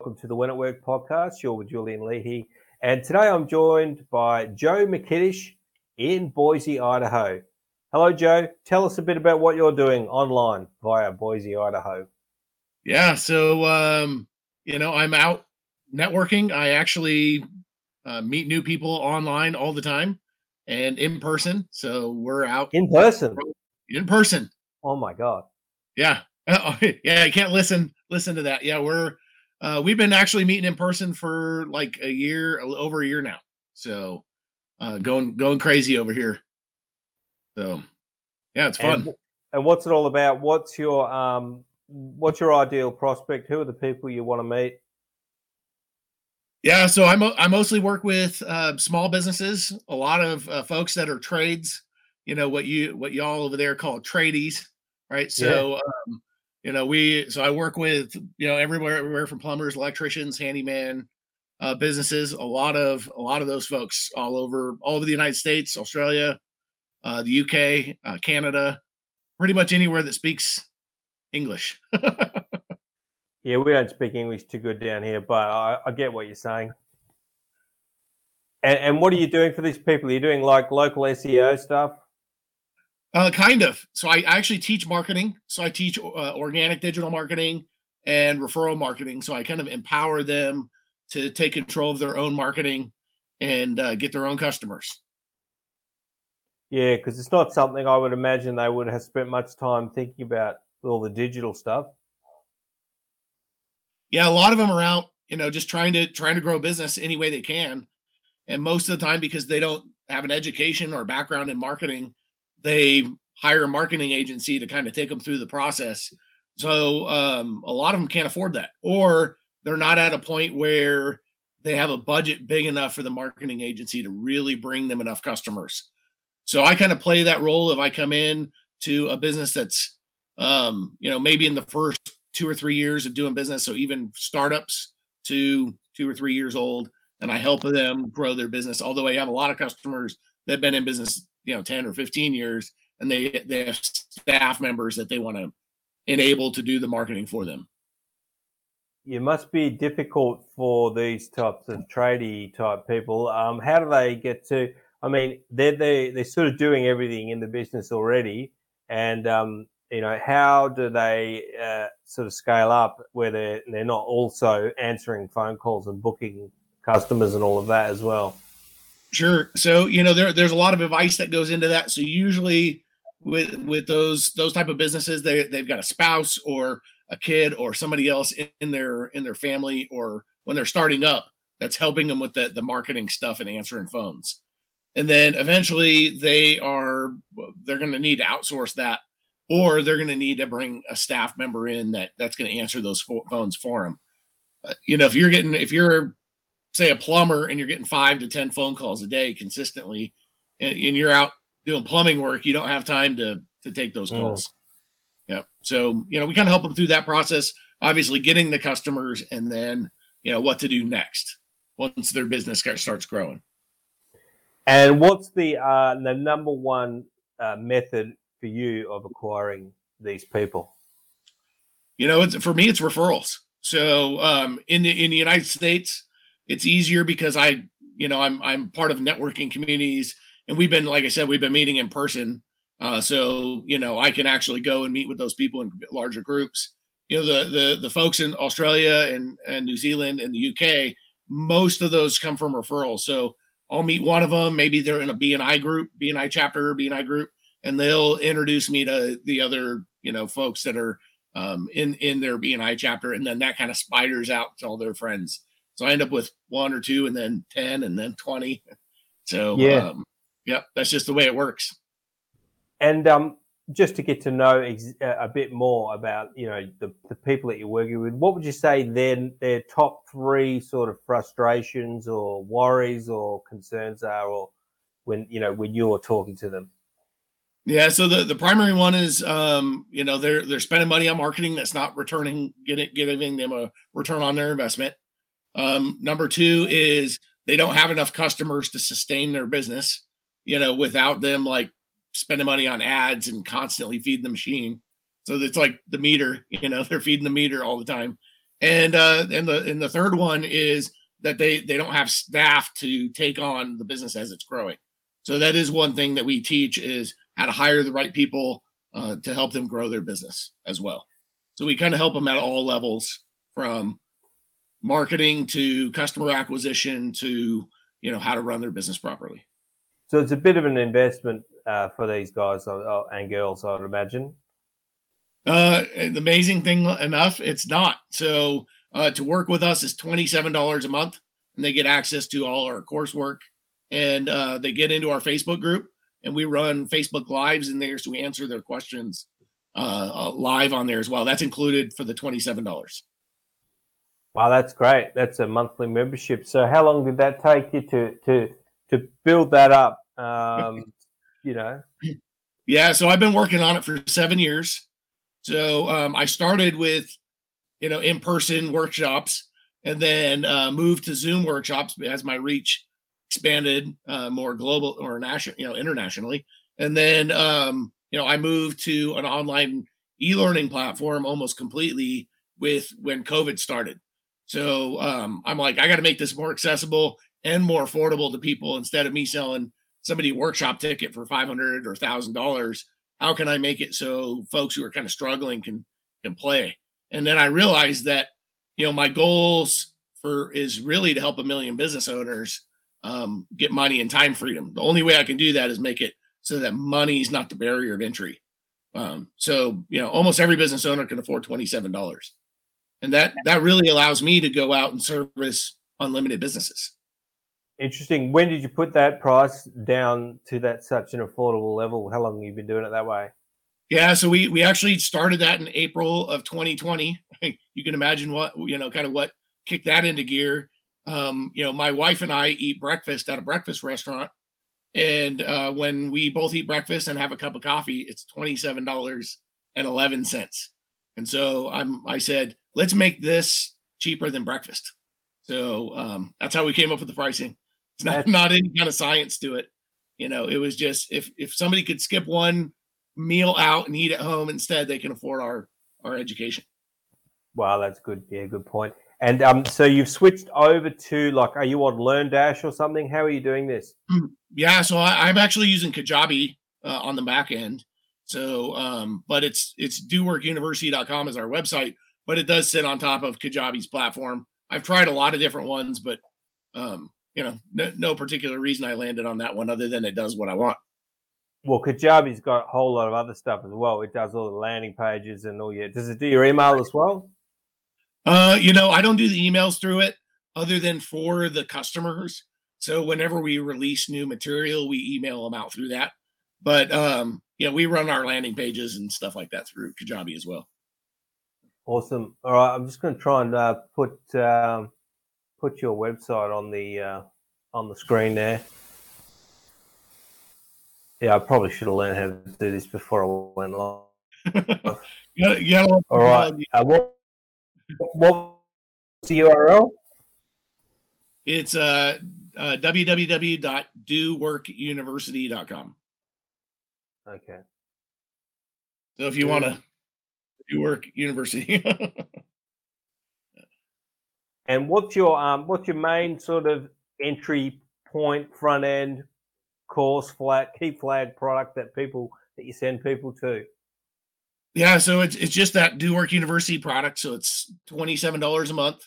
welcome to the When at Work podcast. You're with Julian Leahy. And today I'm joined by Joe Mikitish in Boise, Idaho. Hello, Joe. Tell us a bit about what you're doing online via Boise, Idaho. Yeah. So, um, you know, I'm out networking. I actually uh, meet new people online all the time and in person. So we're out in person. In person. Oh my God. Yeah. yeah. I can't listen, listen to that. Yeah. We're, uh, we've been actually meeting in person for like a year, over a year now. So uh, going going crazy over here. So yeah, it's fun. And, and what's it all about? What's your um what's your ideal prospect? Who are the people you want to meet? Yeah, so I am I mostly work with uh, small businesses, a lot of uh, folks that are trades. You know what you what y'all over there call tradies, right? So yeah. um, you know we so i work with you know everywhere everywhere from plumbers electricians handyman uh, businesses a lot of a lot of those folks all over all over the united states australia uh, the uk uh, canada pretty much anywhere that speaks english. Yeah we don't speak english too good down here but i, I get what you're saying. And, and what are you doing for these people? Are you doing like local seo stuff uh, kind of. So I actually teach marketing. So I teach uh, organic digital marketing and referral marketing. So I kind of empower them to take control of their own marketing and uh, get their own customers. Yeah, because it's not something I would imagine they would have spent much time thinking about all the digital stuff. Yeah, a lot of them are out, you know, just trying to trying to grow business any way they can, and most of the time because they don't have an education or background in marketing, they hire a marketing agency to kind of take them through the process. So um, a lot of them can't afford that, or they're not at a point where they have a budget big enough for the marketing agency to really bring them enough customers. So I kind of play that role if I come in to a business that's, um, you know, maybe in the first two or three years of doing business. So even startups to two or three years old, and I help them grow their business. Although I have a lot of customers that have been in business you know 10 or 15 years and they they have staff members that they want to enable to do the marketing for them. It must be difficult for these types of tradie type people. Um, how do they get to i mean they're they, they're sort of doing everything in the business already and um, you know how do they uh, sort of scale up where they're, they're not also answering phone calls and booking customers and all of that as well Sure. So you know there there's a lot of advice that goes into that. So usually with with those those type of businesses, they they've got a spouse or a kid or somebody else in, in their in their family or when they're starting up that's helping them with the the marketing stuff and answering phones. And then eventually they are they're going to need to outsource that or they're going to need to bring a staff member in that that's going to answer those phones for them. Uh, you know, if you're getting if you're say a plumber and you're getting five to 10 phone calls a day consistently and, and you're out doing plumbing work, you don't have time to, to take those mm. calls. Yeah. So, you know, we kind of help them through that process, obviously getting the customers and then, you know, what to do next once their business starts growing. And what's the uh, the number one uh, method for you of acquiring these people? You know, it's for me, it's referrals. So um, in the in the United States, it's easier because I, you know, I'm I'm part of networking communities, and we've been, like I said, we've been meeting in person. Uh, so you know, I can actually go and meet with those people in larger groups. You know, the the the folks in Australia and and New Zealand and the UK, most of those come from referrals. So I'll meet one of them. Maybe they're in a BNI group, BNI chapter, BNI group, and they'll introduce me to the other, you know, folks that are um, in in their BNI chapter, and then that kind of spiders out to all their friends. So I end up with one or two and then 10 and then 20. So, yeah, um, yeah, that's just the way it works. And um, just to get to know ex- a bit more about, you know, the, the people that you're working with, what would you say then their top three sort of frustrations or worries or concerns are, or when, you know, when you're talking to them? Yeah, so the, the primary one is um, you know, they're they're spending money on marketing that's not returning getting giving them a return on their investment. Um, number two is they don't have enough customers to sustain their business, you know, without them like spending money on ads and constantly feeding the machine. So it's like the meter, you know, they're feeding the meter all the time. and uh, and the and the third one is that they they don't have staff to take on the business as it's growing. So that is one thing that we teach is how to hire the right people uh, to help them grow their business as well. So we kind of help them at all levels from marketing to customer acquisition to you know how to run their business properly. So it's a bit of an investment uh, for these guys and girls, I'd imagine. Uh, the amazing thing enough, it's not. So uh, to work with us is twenty seven dollars a month, and they get access to all our coursework, and uh, they get into our Facebook group, and we run Facebook lives in there, so we answer their questions uh, uh live on there as well. That's included for the twenty seven dollars. Wow, that's great. That's a monthly membership. So how long did that take you to to to build that up? Um, you know. Yeah, so I've been working on it for seven years. So um, I started with, you know, in person workshops, and then uh, moved to Zoom workshops as my reach expanded uh, more global or national, you know, internationally. And then, um, you know, I moved to an online e-learning platform almost completely with when COVID started. So um, I'm like, I got to make this more accessible and more affordable to people instead of me selling somebody a workshop ticket for 500 or thousand dollars. How can I make it so folks who are kind of struggling can can play? And then I realized that you know my goals for is really to help a million business owners um, get money and time freedom. The only way I can do that is make it so that money is not the barrier of entry. Um, so you know, almost every business owner can afford twenty seven dollars and that that really allows me to go out and service unlimited businesses. Interesting. When did you put that price down to that such an affordable level? How long have you been doing it that way? Yeah so we we actually started that in april of 2020 you can imagine what you know kind of what kicked that into gear. Um, you know my wife and i eat breakfast at a breakfast restaurant. And uh, when we both eat breakfast and have a cup of coffee it's $27.11 and so i'm i said let's make this cheaper than breakfast. So um, that's how we came up with the pricing. It's not not any kind of science to it. You know, it was just if if somebody could skip one meal out and eat at home instead, they can afford our our education. Wow, that's good. Yeah, good point. And um, so you've switched over to like, are you on LearnDash or something? How are you doing this? Yeah, so I, am actually using Kajabi uh, on the back end. So, um, but it's it's doworkuniversity.com is our website but it does sit on top of Kajabi's platform. I've tried a lot of different ones, but um, you know, no, no, particular reason I landed on that one other than it does what I want. Well, Kajabi's got a whole lot of other stuff as well. It does all the landing pages and all your. Does it do your email as well? Uh, you know, I don't do the emails through it other than for the customers. So whenever we release new material, we email them out through that. But um, know, we run our landing pages and stuff like that through Kajabi as well. Awesome. All right, I'm just going to try and uh, put um, put your website on the uh, on the screen there. Yeah, I probably should have learned how to do this before I went live. yeah, yeah. All right. Uh, what what's the URL? It's uh, uh www.doworkuniversity.com. Okay. So if you want to do work University. and what's your um, what's your main sort of entry point, front end course flag key flag product that people that you send people to? Yeah, so it's it's just that Do Work University product. So it's twenty seven dollars a month,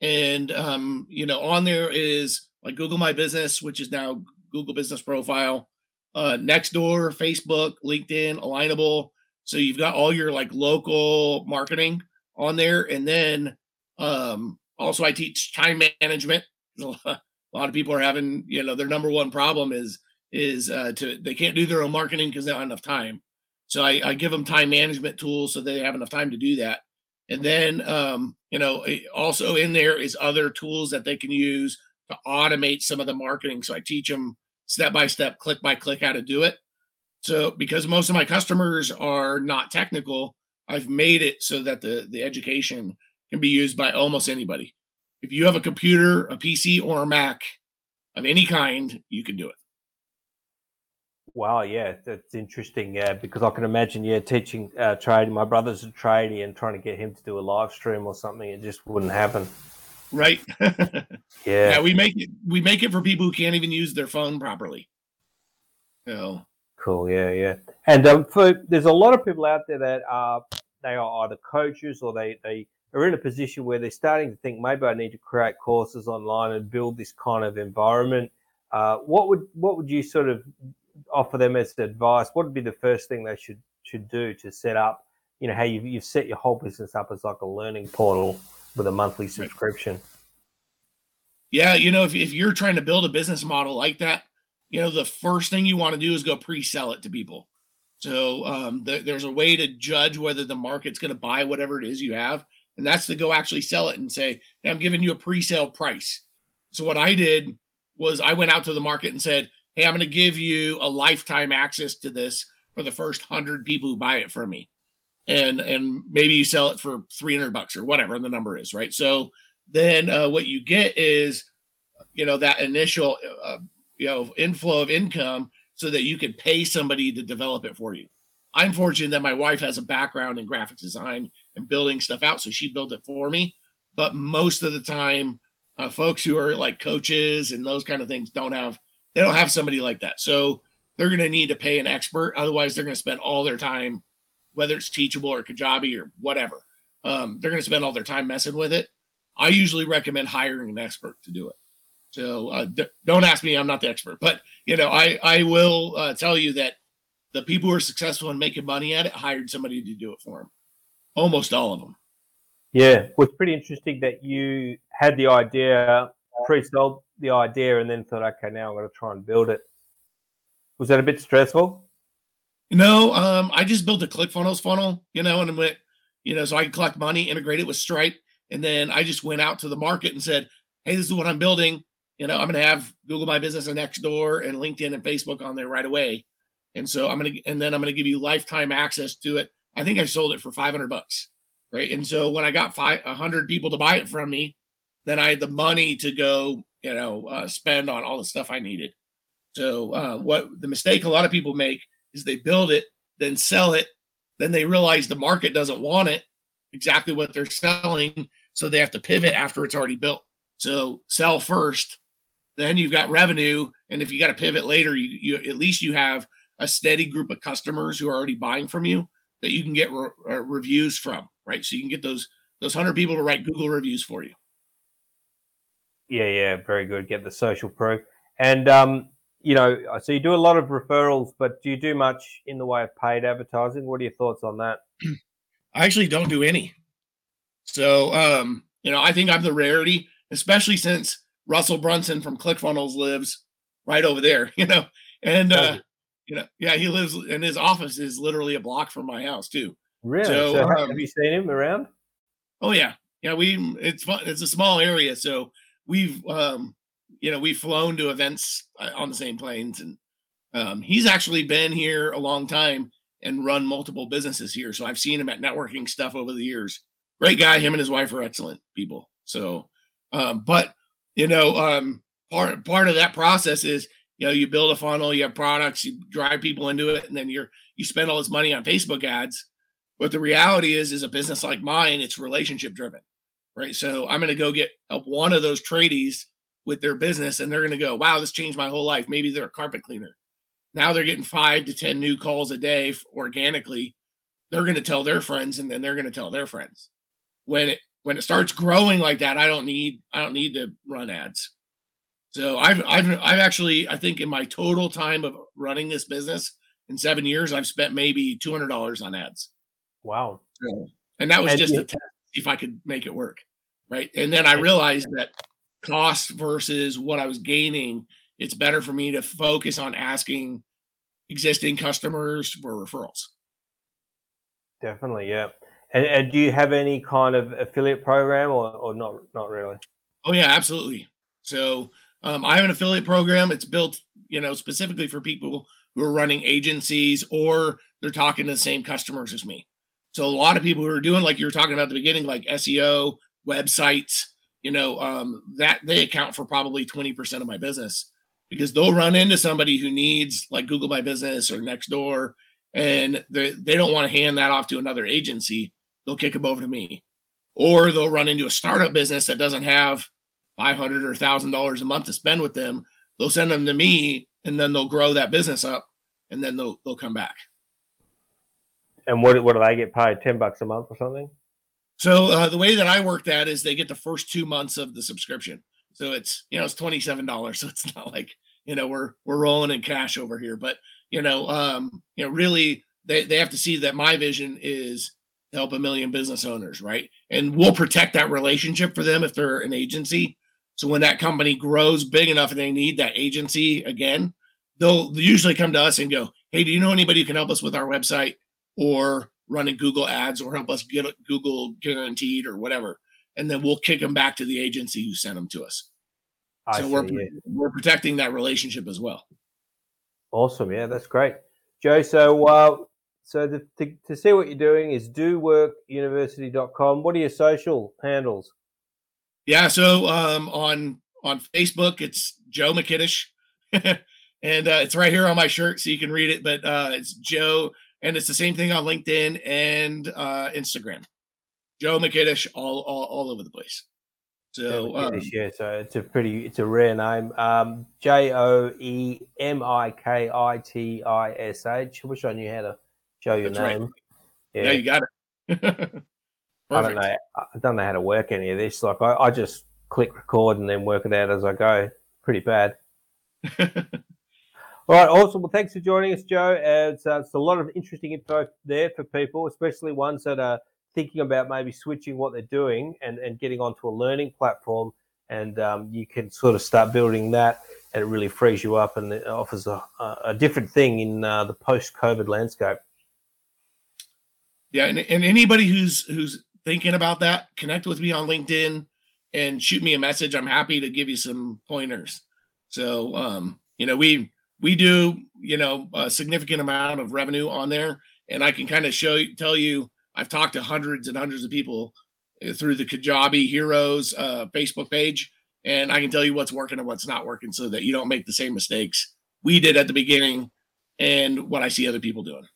and um, you know on there is like Google My Business, which is now Google Business Profile, uh, Nextdoor, Facebook, LinkedIn, Alignable, so you've got all your like local marketing on there, and then um, also I teach time management. A lot of people are having, you know, their number one problem is is uh, to they can't do their own marketing because they don't have enough time. So I, I give them time management tools so they have enough time to do that. And then, um, you know, also in there is other tools that they can use to automate some of the marketing. So I teach them step by step, click by click, how to do it. So because most of my customers are not technical, I've made it so that the the education can be used by almost anybody. If you have a computer, a PC, or a Mac of any kind, you can do it. Wow, yeah, that's interesting. Yeah, because I can imagine, yeah, teaching uh, trading. My brother's a tradie, and trying to get him to do a live stream or something, it just wouldn't happen. Right. Yeah. yeah, we make it. We make it for people who can't even use their phone properly. So Cool. Yeah, yeah. And um, for there's a lot of people out there that are they are either coaches or they they are in a position where they're starting to think maybe I need to create courses online and build this kind of environment. Uh, what would what would you sort of offer them as advice? What would be the first thing they should should do to set up? You know how you've, you've set your whole business up as like a learning portal with a monthly subscription. Yeah, you know if if you're trying to build a business model like that, you know the first thing you want to do is go pre-sell it to people. So um, the, there's a way to judge whether the market's going to buy whatever it is you have, and that's to go actually sell it and say, hey, "I'm giving you a pre-sale price." So what I did was I went out to the market and said, hey, I'm going to give you a lifetime access to this for the first hundred people who buy it from me, and and maybe you sell it for 300 bucks or whatever the number is, right? So then uh, what you get is, you know, that initial uh, you know inflow of income so that you can pay somebody to develop it for you. I'm fortunate that my wife has a background in graphic design and building stuff out, so she built it for me. But most of the time, uh, folks who are like coaches and those kind of things don't have they don't have somebody like that. So they're going to need to pay an expert. Otherwise, they're going to spend all their time, whether it's Teachable or Kajabi or whatever, um, they're going to spend all their time messing with it. I usually recommend hiring an expert to do it. So uh, d- don't ask me; I'm not the expert, but you know, I I will uh, tell you that the people who are successful in making money at it hired somebody to do it for them. Almost all of them. Yeah, well, it's pretty interesting that you had the idea, pre-sold the idea, and then thought, okay, now I'm going to try and build it. Was that a bit stressful? No, um, I just built a ClickFunnels funnel, you know, and went, you know, so I could collect money, integrate it with Stripe, and then I just went out to the market and said, "Hey, this is what I'm building. You know, I'm going to have Google My Business and Nextdoor and LinkedIn and Facebook on there right away, and so I'm going to, and then I'm going to give you lifetime access to it. I think I sold it for 500 bucks, right? And so when I got five, 100 people to buy it from me, then I had the money to go, you know, uh, spend on all the stuff I needed. So uh, what the mistake a lot of people make is they build it, then sell it, then they realize the market doesn't want it exactly what they're selling, so they have to pivot after it's already built. So sell first, then you've got revenue, and if you got to pivot later, you, you at least you have a steady group of customers who are already buying from you that you can get re- uh, reviews from, right? So you can get those those hundred people to write Google reviews for you. Yeah, yeah, very good. Get the social proof, and um, you know, so you do a lot of referrals, but do you do much in the way of paid advertising? What are your thoughts on that? I actually don't do any. So, um, you know, I think I'm the rarity, especially since Russell Brunson from ClickFunnels lives right over there, you know, and uh, you know, yeah, he lives and his office is literally a block from my house too. Really? So, So, um, have you seen him around? Oh yeah, yeah. We it's fun. It's a small area, so we've um, you know we've flown to events uh, on the same planes, and um, he's actually been here a long time and run multiple businesses here. So I've seen him at networking stuff over the years. Great guy. Him and his wife are excellent people. So, um, but you know, um, part part of that process is you know you build a funnel, you have products, you drive people into it, and then you're you spend all this money on Facebook ads. But the reality is, is a business like mine, it's relationship driven, right? So I'm going to go get one of those tradies with their business, and they're going to go, "Wow, this changed my whole life." Maybe they're a carpet cleaner. Now they're getting five to ten new calls a day organically. They're going to tell their friends, and then they're going to tell their friends. When it when it starts growing like that, I don't need I don't need to run ads. So I've I've I've actually I think in my total time of running this business in seven years, I've spent maybe two hundred dollars on ads. Wow. And that was just a test, if I could make it work. Right. And then I realized that cost versus what I was gaining, it's better for me to focus on asking existing customers for referrals. Definitely, yeah. And, and do you have any kind of affiliate program, or, or not? Not really. Oh yeah, absolutely. So um, I have an affiliate program. It's built, you know, specifically for people who are running agencies or they're talking to the same customers as me. So a lot of people who are doing like you were talking about at the beginning, like SEO, websites, you know, um, that they account for probably 20% of my business because they'll run into somebody who needs like Google My Business or Nextdoor, and they they don't want to hand that off to another agency. They'll kick them over to me, or they'll run into a startup business that doesn't have five hundred or thousand dollars a month to spend with them. They'll send them to me, and then they'll grow that business up, and then they'll they'll come back. And what what do they get paid? Ten bucks a month or something? So uh, the way that I work that is they get the first two months of the subscription. So it's you know it's twenty seven dollars. So it's not like you know we're we're rolling in cash over here, but you know um, you know really they they have to see that my vision is to help a million business owners, right? And we'll protect that relationship for them if they're an agency. So when that company grows big enough and they need that agency again, they'll usually come to us and go, "Hey, do you know anybody who can help us with our website or running Google ads or help us get Google guaranteed or whatever?" And then we'll kick them back to the agency who sent them to us. I so we're we're protecting that relationship as well. Awesome. Yeah, that's great. Joe, so uh, so the, to, to see what you're doing is doworkuniversity.com. What are your social handles? Yeah, so um, on on Facebook it's Joe Mikitish, and uh, it's right here on my shirt, so you can read it. But uh, it's Joe, and it's the same thing on LinkedIn and uh, Instagram. Joe Mikitish, all all, all over the place. So um, yeah, so it's a pretty, it's a rare name. Um, J O E M I K I T I S H. I wish I knew how to show your That's right. name. yeah. you got it. I don't know. I don't know how to work any of this. Like I, I just click record and then work it out as I go. Pretty bad. All right, awesome. Well, thanks for joining us, Joe. It's, uh, it's a lot of interesting info there for people, especially ones that are thinking about maybe switching what they're doing and, and getting onto a learning platform. And um, you can sort of start building that, and it really frees you up and it offers a, a different thing in uh, the post-COVID landscape. Yeah, and, and anybody who's who's thinking about that, connect with me on LinkedIn and shoot me a message. I'm happy to give you some pointers. So, um, you know, we we do you know a significant amount of revenue on there, and I can kind of show you, tell you. I've talked to hundreds and hundreds of people uh, through the Kajabi Heroes uh, Facebook page, and I can tell you what's working and what's not working, so that you don't make the same mistakes we did at the beginning, and what I see other people doing.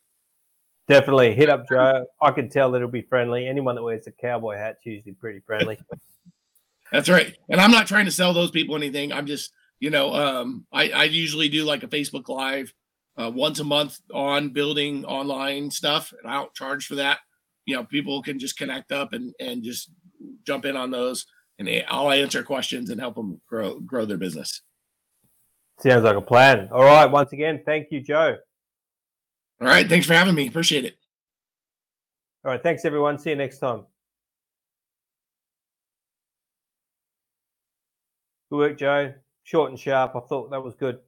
Definitely hit up Joe. I can tell that it'll be friendly. Anyone that wears a cowboy hat's usually pretty friendly. That's right. And I'm not trying to sell those people anything. I'm just, you know, um, I, I usually do like a Facebook Live uh, once a month on building online stuff, and I don't charge for that. You know, people can just connect up and and just jump in on those, and I'll answer questions and help them grow grow their business. Sounds like a plan. All right. Once again, thank you, Joe. All right. Thanks for having me. Appreciate it. All right. Thanks, everyone. See you next time. Good work, Joe. Short and sharp. I thought that was good.